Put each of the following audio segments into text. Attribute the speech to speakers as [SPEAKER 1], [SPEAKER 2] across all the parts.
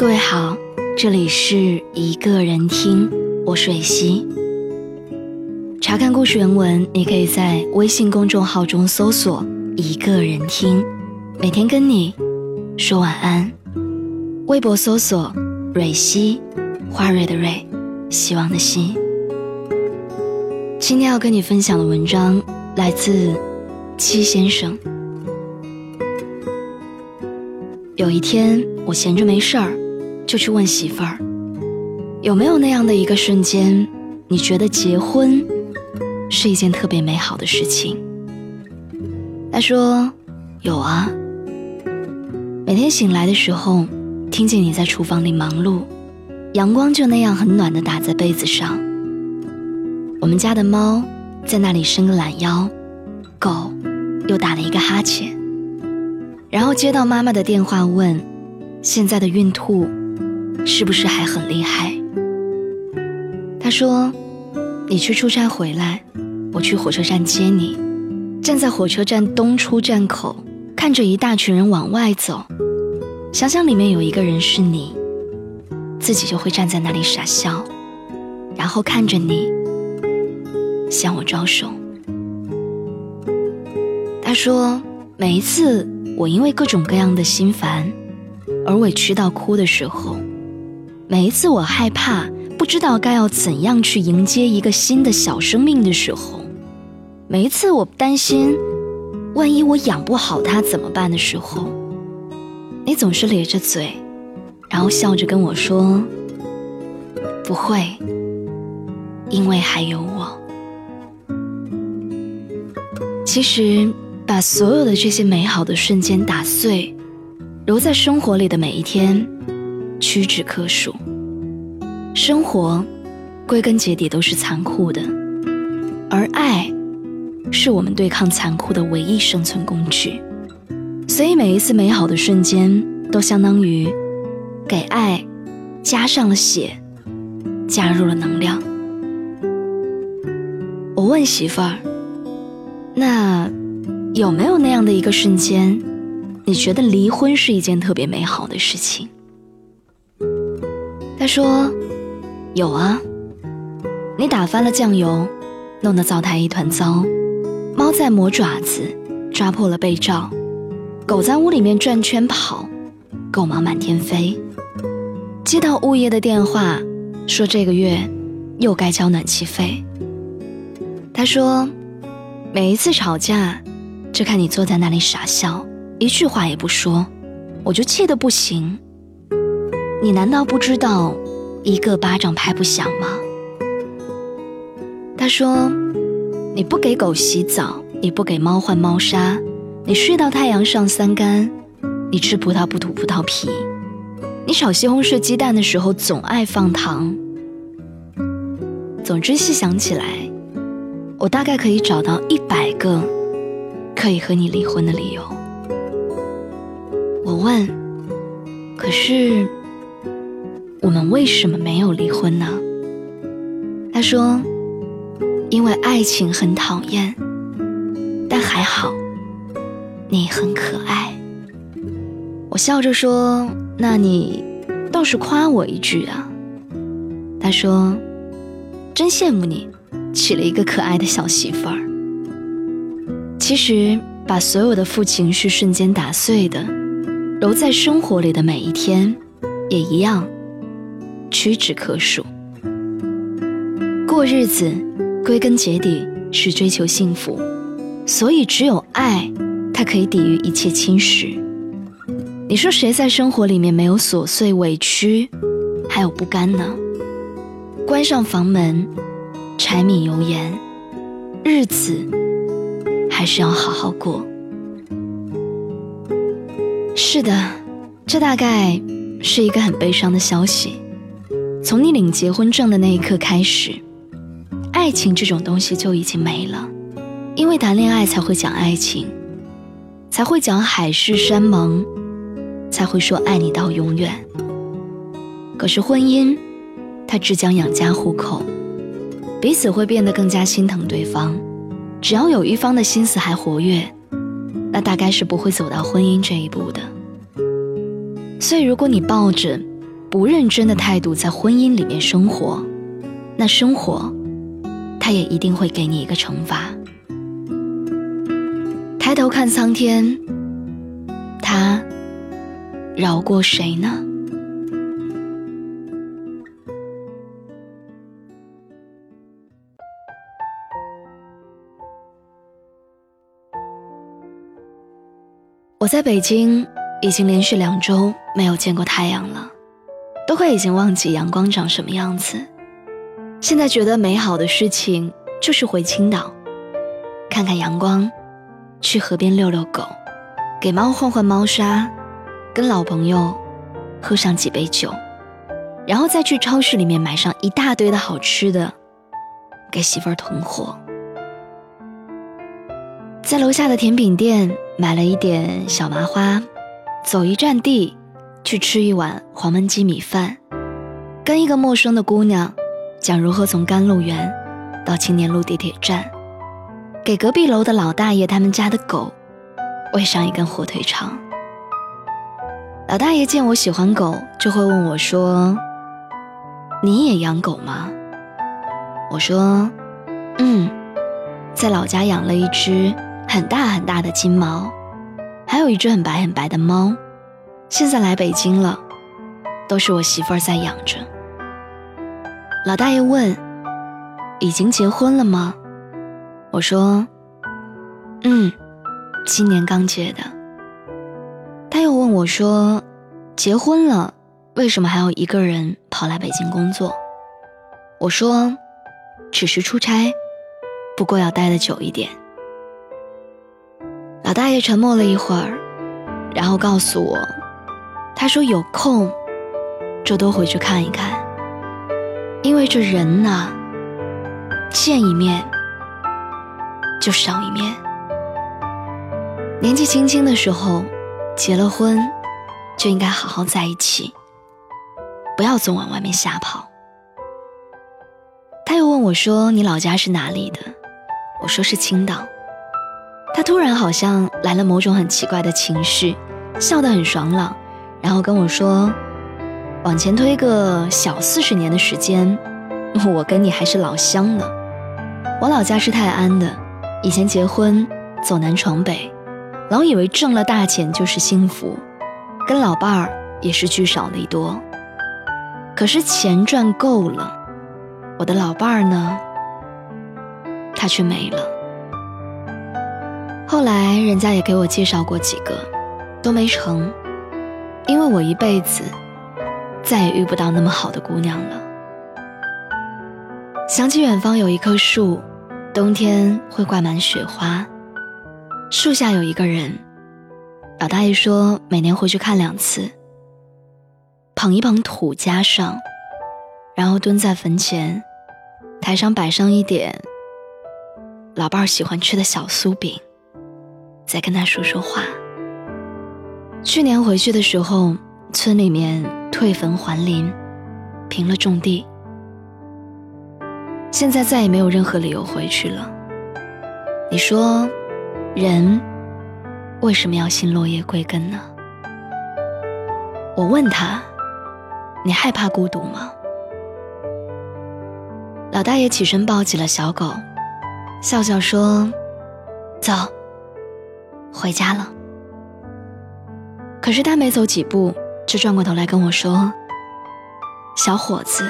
[SPEAKER 1] 各位好，这里是一个人听，我是蕊希。查看故事原文，你可以在微信公众号中搜索“一个人听”，每天跟你说晚安。微博搜索“蕊希”，花蕊的蕊，希望的希。今天要跟你分享的文章来自七先生。有一天，我闲着没事儿。就去问媳妇儿，有没有那样的一个瞬间，你觉得结婚是一件特别美好的事情？他说有啊。每天醒来的时候，听见你在厨房里忙碌，阳光就那样很暖的打在被子上。我们家的猫在那里伸个懒腰，狗又打了一个哈欠，然后接到妈妈的电话问，现在的孕吐。是不是还很厉害？他说：“你去出差回来，我去火车站接你。站在火车站东出站口，看着一大群人往外走，想想里面有一个人是你，自己就会站在那里傻笑，然后看着你向我招手。”他说：“每一次我因为各种各样的心烦而委屈到哭的时候。”每一次我害怕，不知道该要怎样去迎接一个新的小生命的时候，每一次我担心，万一我养不好它怎么办的时候，你总是咧着嘴，然后笑着跟我说：“不会，因为还有我。”其实，把所有的这些美好的瞬间打碎，揉在生活里的每一天。屈指可数。生活，归根结底都是残酷的，而爱，是我们对抗残酷的唯一生存工具。所以每一次美好的瞬间，都相当于给爱加上了血，加入了能量。我问媳妇儿：“那有没有那样的一个瞬间，你觉得离婚是一件特别美好的事情？”他说：“有啊，你打翻了酱油，弄得灶台一团糟；猫在磨爪子，抓破了被罩；狗在屋里面转圈跑，狗毛满天飞。接到物业的电话，说这个月又该交暖气费。”他说：“每一次吵架，就看你坐在那里傻笑，一句话也不说，我就气得不行。”你难道不知道，一个巴掌拍不响吗？他说：“你不给狗洗澡，你不给猫换猫砂，你睡到太阳上三竿，你吃葡萄不吐葡萄皮，你炒西红柿鸡蛋的时候总爱放糖。总之，细想起来，我大概可以找到一百个可以和你离婚的理由。”我问：“可是？”我们为什么没有离婚呢？他说：“因为爱情很讨厌，但还好，你很可爱。”我笑着说：“那你倒是夸我一句啊。”他说：“真羡慕你，娶了一个可爱的小媳妇儿。”其实，把所有的负情绪瞬间打碎的，揉在生活里的每一天，也一样。屈指可数。过日子，归根结底是追求幸福，所以只有爱，它可以抵御一切侵蚀。你说谁在生活里面没有琐碎、委屈，还有不甘呢？关上房门，柴米油盐，日子还是要好好过。是的，这大概是一个很悲伤的消息。从你领结婚证的那一刻开始，爱情这种东西就已经没了，因为谈恋爱才会讲爱情，才会讲海誓山盟，才会说爱你到永远。可是婚姻，它只讲养家糊口，彼此会变得更加心疼对方。只要有一方的心思还活跃，那大概是不会走到婚姻这一步的。所以，如果你抱着，不认真的态度在婚姻里面生活，那生活，他也一定会给你一个惩罚。抬头看苍天，他饶过谁呢？我在北京已经连续两周没有见过太阳了，都快已经忘记阳光长什么样子。现在觉得美好的事情就是回青岛，看看阳光，去河边遛遛狗，给猫换换猫砂，跟老朋友喝上几杯酒，然后再去超市里面买上一大堆的好吃的，给媳妇儿囤货。在楼下的甜品店买了一点小麻花，走一站地，去吃一碗黄焖鸡米饭，跟一个陌生的姑娘讲如何从甘露园到青年路地铁站，给隔壁楼的老大爷他们家的狗喂上一根火腿肠。老大爷见我喜欢狗，就会问我说：“你也养狗吗？”我说：“嗯，在老家养了一只。”很大很大的金毛，还有一只很白很白的猫。现在来北京了，都是我媳妇儿在养着。老大爷问：“已经结婚了吗？”我说：“嗯，今年刚结的。”他又问我说：“结婚了，为什么还要一个人跑来北京工作？”我说：“只是出差，不过要待的久一点。”老大爷沉默了一会儿，然后告诉我：“他说有空就多回去看一看，因为这人呐，见一面就少一面。年纪轻轻的时候结了婚，就应该好好在一起，不要总往外面瞎跑。”他又问我说：“你老家是哪里的？”我说：“是青岛。”他突然好像来了某种很奇怪的情绪，笑得很爽朗，然后跟我说：“往前推个小四十年的时间，我跟你还是老乡呢。我老家是泰安的，以前结婚走南闯北，老以为挣了大钱就是幸福，跟老伴儿也是聚少离多。可是钱赚够了，我的老伴儿呢，他却没了。”后来人家也给我介绍过几个，都没成，因为我一辈子再也遇不到那么好的姑娘了。想起远方有一棵树，冬天会挂满雪花，树下有一个人，老大爷说每年回去看两次，捧一捧土加上，然后蹲在坟前，台上摆上一点老伴儿喜欢吃的小酥饼。再跟他说说话。去年回去的时候，村里面退坟还林，平了种地。现在再也没有任何理由回去了。你说，人为什么要信落叶归根呢？我问他，你害怕孤独吗？老大爷起身抱起了小狗，笑笑说：“走。”回家了，可是他没走几步，就转过头来跟我说：“小伙子，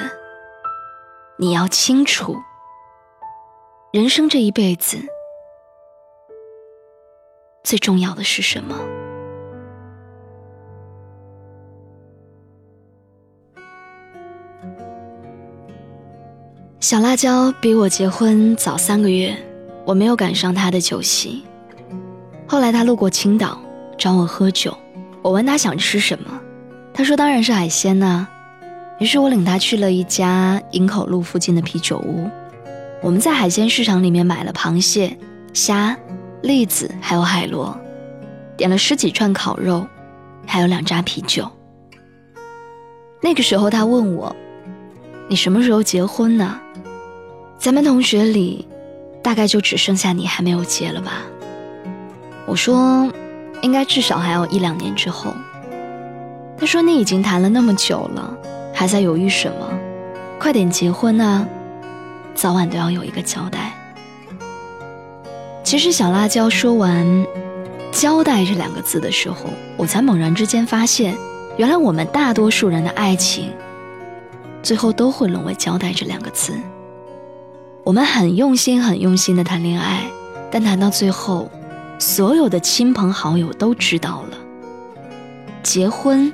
[SPEAKER 1] 你要清楚，人生这一辈子最重要的是什么？”小辣椒比我结婚早三个月，我没有赶上他的酒席。后来他路过青岛，找我喝酒。我问他想吃什么，他说当然是海鲜呐。于是我领他去了一家营口路附近的啤酒屋。我们在海鲜市场里面买了螃蟹、虾、栗子，还有海螺，点了十几串烤肉，还有两扎啤酒。那个时候他问我：“你什么时候结婚呢？”咱们同学里，大概就只剩下你还没有结了吧。我说，应该至少还要一两年之后。他说你已经谈了那么久了，还在犹豫什么？快点结婚啊！早晚都要有一个交代。其实小辣椒说完“交代”这两个字的时候，我才猛然之间发现，原来我们大多数人的爱情，最后都会沦为“交代”这两个字。我们很用心、很用心的谈恋爱，但谈到最后，所有的亲朋好友都知道了，结婚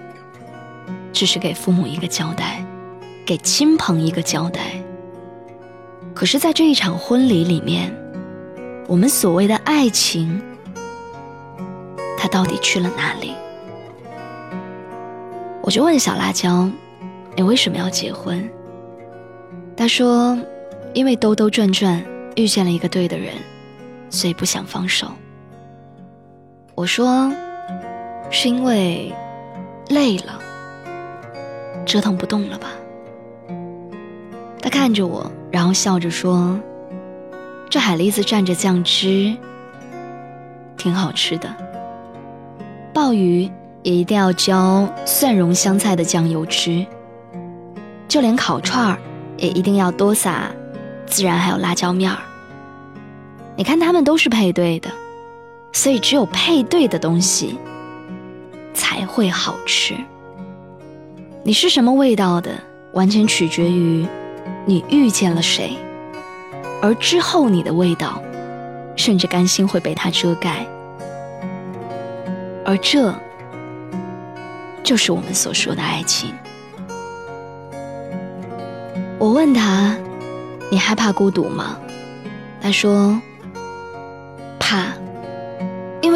[SPEAKER 1] 只是给父母一个交代。给亲朋一个交代。可是，在这一场婚礼里面，我们所谓的爱情，它到底去了哪里？我就问小辣椒：“你为什么要结婚？”他说：“因为兜兜转转遇见了一个对的人，所以不想放手。”我说：“是因为累了，折腾不动了吧？”他看着我，然后笑着说：“这海蛎子蘸着酱汁，挺好吃的。鲍鱼也一定要浇蒜蓉香菜的酱油汁。就连烤串儿也一定要多撒孜然还有辣椒面儿。你看他们都是配对的，所以只有配对的东西才会好吃。你是什么味道的，完全取决于。”你遇见了谁，而之后你的味道，甚至甘心会被他遮盖，而这就是我们所说的爱情。我问他：“你害怕孤独吗？”他说：“怕，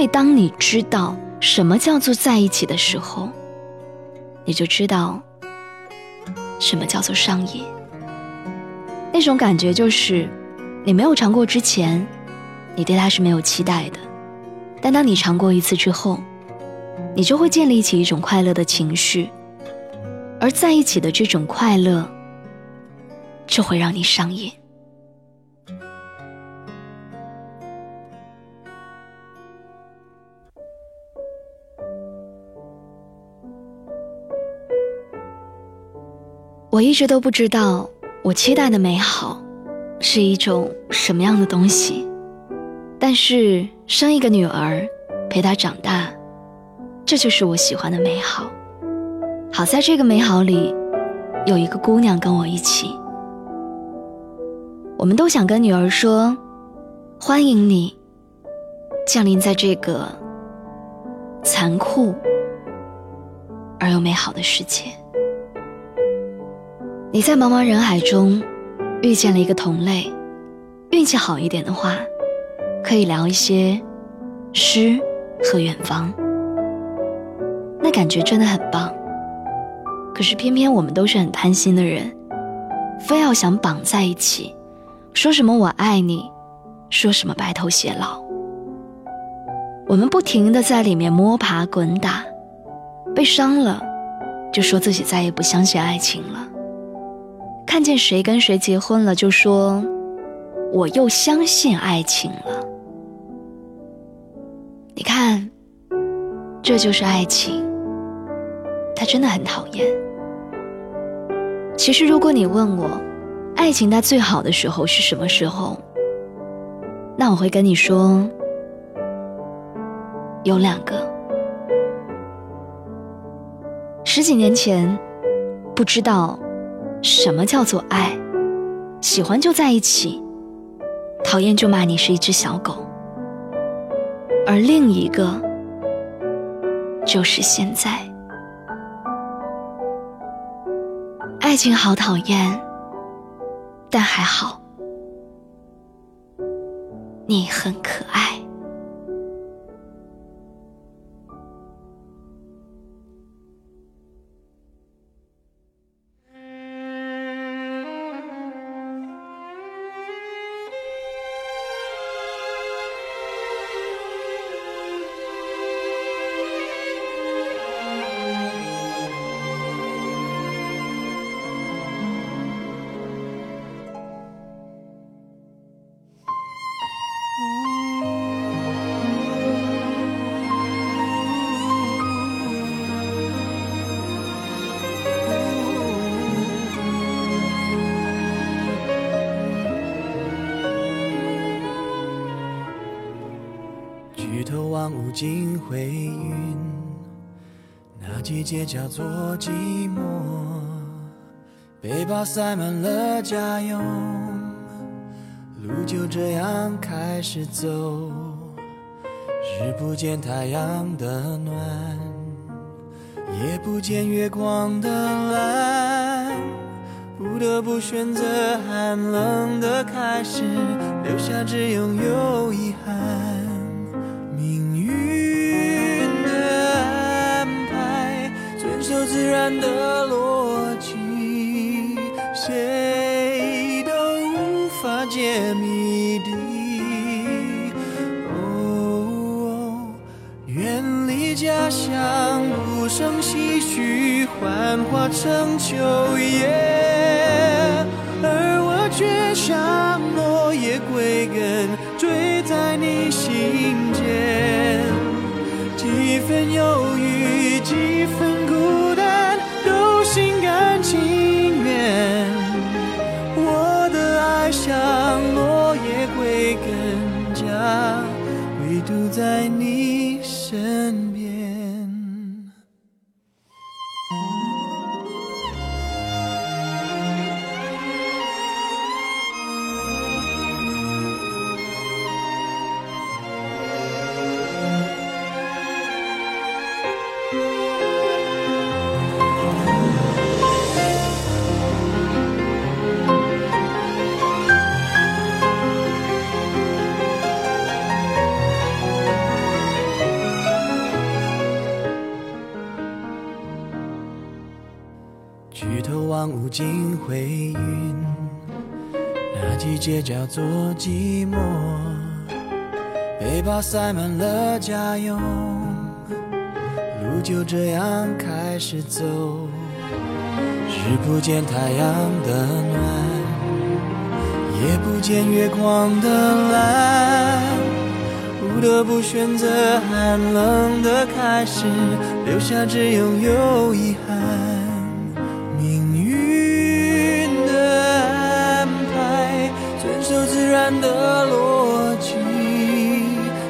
[SPEAKER 1] 为当你知道什么叫做在一起的时候，你就知道什么叫做上瘾。”那种感觉就是，你没有尝过之前，你对他是没有期待的，但当你尝过一次之后，你就会建立起一种快乐的情绪，而在一起的这种快乐，就会让你上瘾。我一直都不知道。我期待的美好，是一种什么样的东西？但是生一个女儿，陪她长大，这就是我喜欢的美好。好在这个美好里，有一个姑娘跟我一起。我们都想跟女儿说：“欢迎你，降临在这个残酷而又美好的世界。”你在茫茫人海中遇见了一个同类，运气好一点的话，可以聊一些诗和远方，那感觉真的很棒。可是偏偏我们都是很贪心的人，非要想绑在一起，说什么我爱你，说什么白头偕老。我们不停的在里面摸爬滚打，被伤了，就说自己再也不相信爱情了。看见谁跟谁结婚了，就说我又相信爱情了。你看，这就是爱情，它真的很讨厌。其实，如果你问我，爱情它最好的时候是什么时候？那我会跟你说，有两个。十几年前，不知道。什么叫做爱？喜欢就在一起，讨厌就骂你是一只小狗。而另一个就是现在，爱情好讨厌，但还好，你很可爱。
[SPEAKER 2] 尽灰云，那季节叫做寂寞。背包塞满了家用，路就这样开始走。日不见太阳的暖，夜不见月光的蓝，不得不选择寒冷的开始，留下只拥有遗憾。自然的逻辑。谁都无法解谜底。哦，远离家乡，不胜唏嘘，幻化成秋叶，而我却像落叶归根，坠在你心间。几分忧灰云，那季节叫做寂寞。背包塞满了家用，路就这样开始走。日不见太阳的暖，夜不见月光的蓝，不得不选择寒冷的开始，留下只拥有遗憾。的逻辑，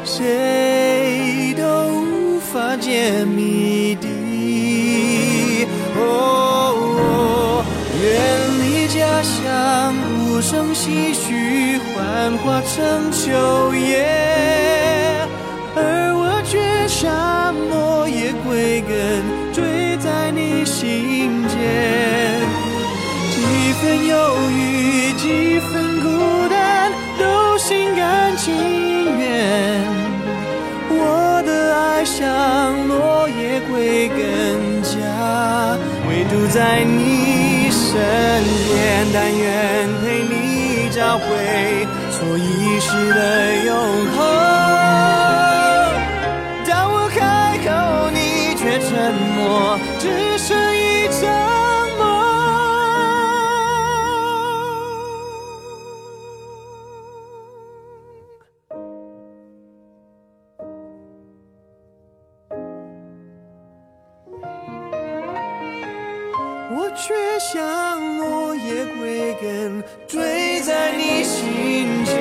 [SPEAKER 2] 谁都无法解谜底。哦，远离家乡，不胜唏嘘，幻化成秋叶，在你身边。但愿陪你找回错遗失的永恒。却像落叶归根，坠在你心间。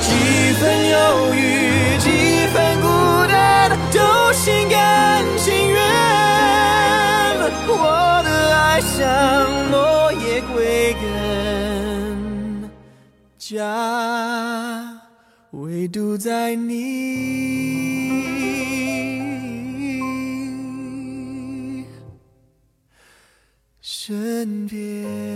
[SPEAKER 2] 几分忧郁，几分孤单，都心甘情愿。我的爱像落叶归根，家唯独在你身边。